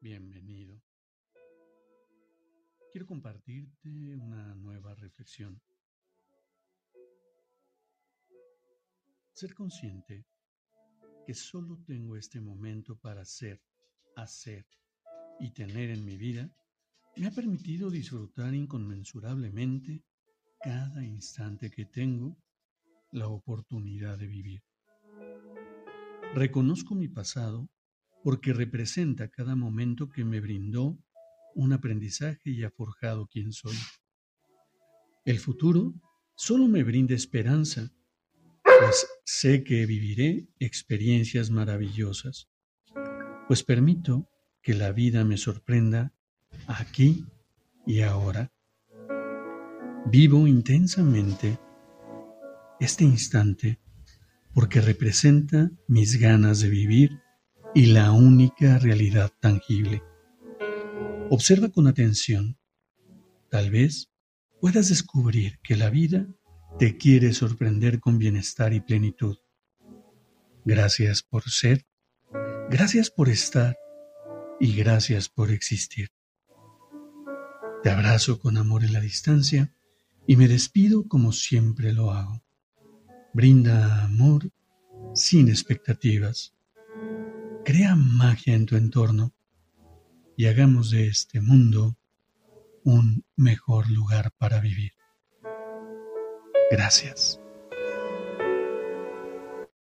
Bienvenido. Quiero compartirte una nueva reflexión. Ser consciente que solo tengo este momento para ser, hacer y tener en mi vida me ha permitido disfrutar inconmensurablemente cada instante que tengo la oportunidad de vivir. Reconozco mi pasado porque representa cada momento que me brindó un aprendizaje y ha forjado quien soy. El futuro solo me brinda esperanza, pues sé que viviré experiencias maravillosas, pues permito que la vida me sorprenda aquí y ahora. Vivo intensamente este instante porque representa mis ganas de vivir y la única realidad tangible. Observa con atención. Tal vez puedas descubrir que la vida te quiere sorprender con bienestar y plenitud. Gracias por ser, gracias por estar y gracias por existir. Te abrazo con amor en la distancia y me despido como siempre lo hago. Brinda amor sin expectativas Crea magia en tu entorno y hagamos de este mundo un mejor lugar para vivir. Gracias.